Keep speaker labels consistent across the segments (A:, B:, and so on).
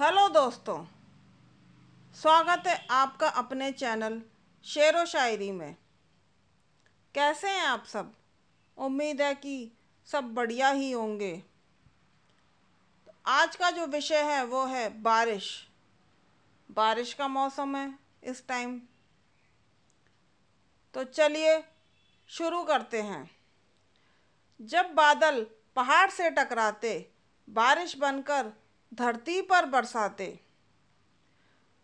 A: Hello दोस्तों, स्वागत है आपका अपने चैनल शेर व शायरी में। कैसे हैं आप सब? उम्मीद है कि सब बढ़िया ही होंगे। तो आज का जो विषय है वो है बारिश। बारिश का मौसम है इस टाइम। तो चलिए शुरू करते हैं। जब बादल पहाड़ से टकराते, बारिश बनकर धरती पर बरसाते।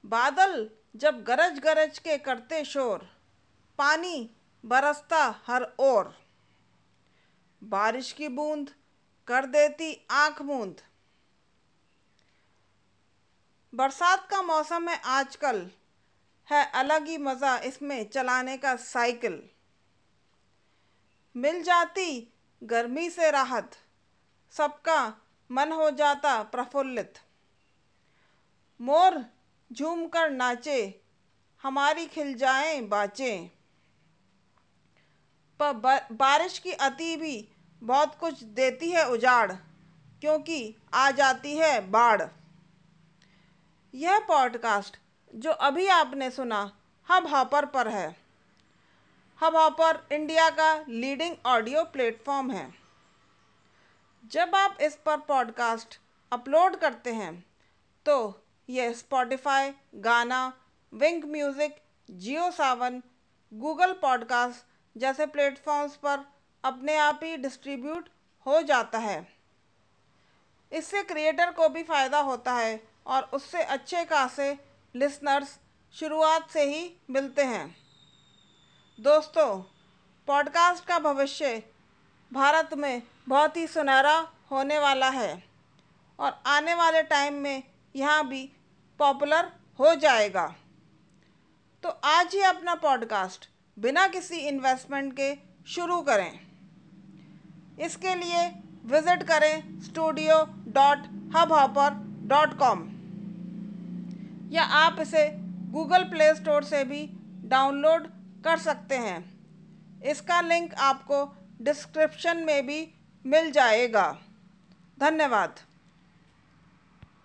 A: बादल जब गरज गरज के करते शोर, पानी बरसता हर ओर। बारिश की बूंद कर देती आँख मूंद। बरसात का मौसम है आजकल, है अलग ही मज़ा इसमें चलाने का साइकिल। मिल जाती गर्मी से राहत, सबका मन हो जाता प्रफुल्लित। मोर झूम कर नाचे, हमारी खिल जाए बाचें पर बारिश की अति भी बहुत कुछ देती है उजाड़, क्योंकि आ जाती है बाढ़। यह पॉडकास्ट जो अभी आपने सुना, हब हॉपर पर है। हब हॉपर इंडिया का लीडिंग ऑडियो प्लेटफॉर्म है। जब आप इस पर पॉडकास्ट अपलोड करते हैं तो यह Spotify Gaana Wynk music Jio Saavn Google podcast जैसे प्लेटफॉर्म्स पर अपने आप ही डिस्ट्रीब्यूट हो जाता है। इससे क्रिएटर को भी फ़ायदा होता है और उससे अच्छे खासे लिसनर्स शुरुआत से ही मिलते हैं। दोस्तों पॉडकास्ट का भविष्य भारत में बहुत ही सुनहरा होने वाला है। और आने वाले टाइम में यहाँ भी पॉपुलर हो जाएगा। तो आज ही अपना पॉडकास्ट बिना किसी इन्वेस्टमेंट के शुरू करें। इसके लिए विज़िट करें studio dot Hubhopper dot com या आप इसे गूगल प्ले स्टोर से भी डाउनलोड कर सकते हैं। इसका लिंक आपको डिस्क्रिप्शन में भी मिल जाएगा। धन्यवाद।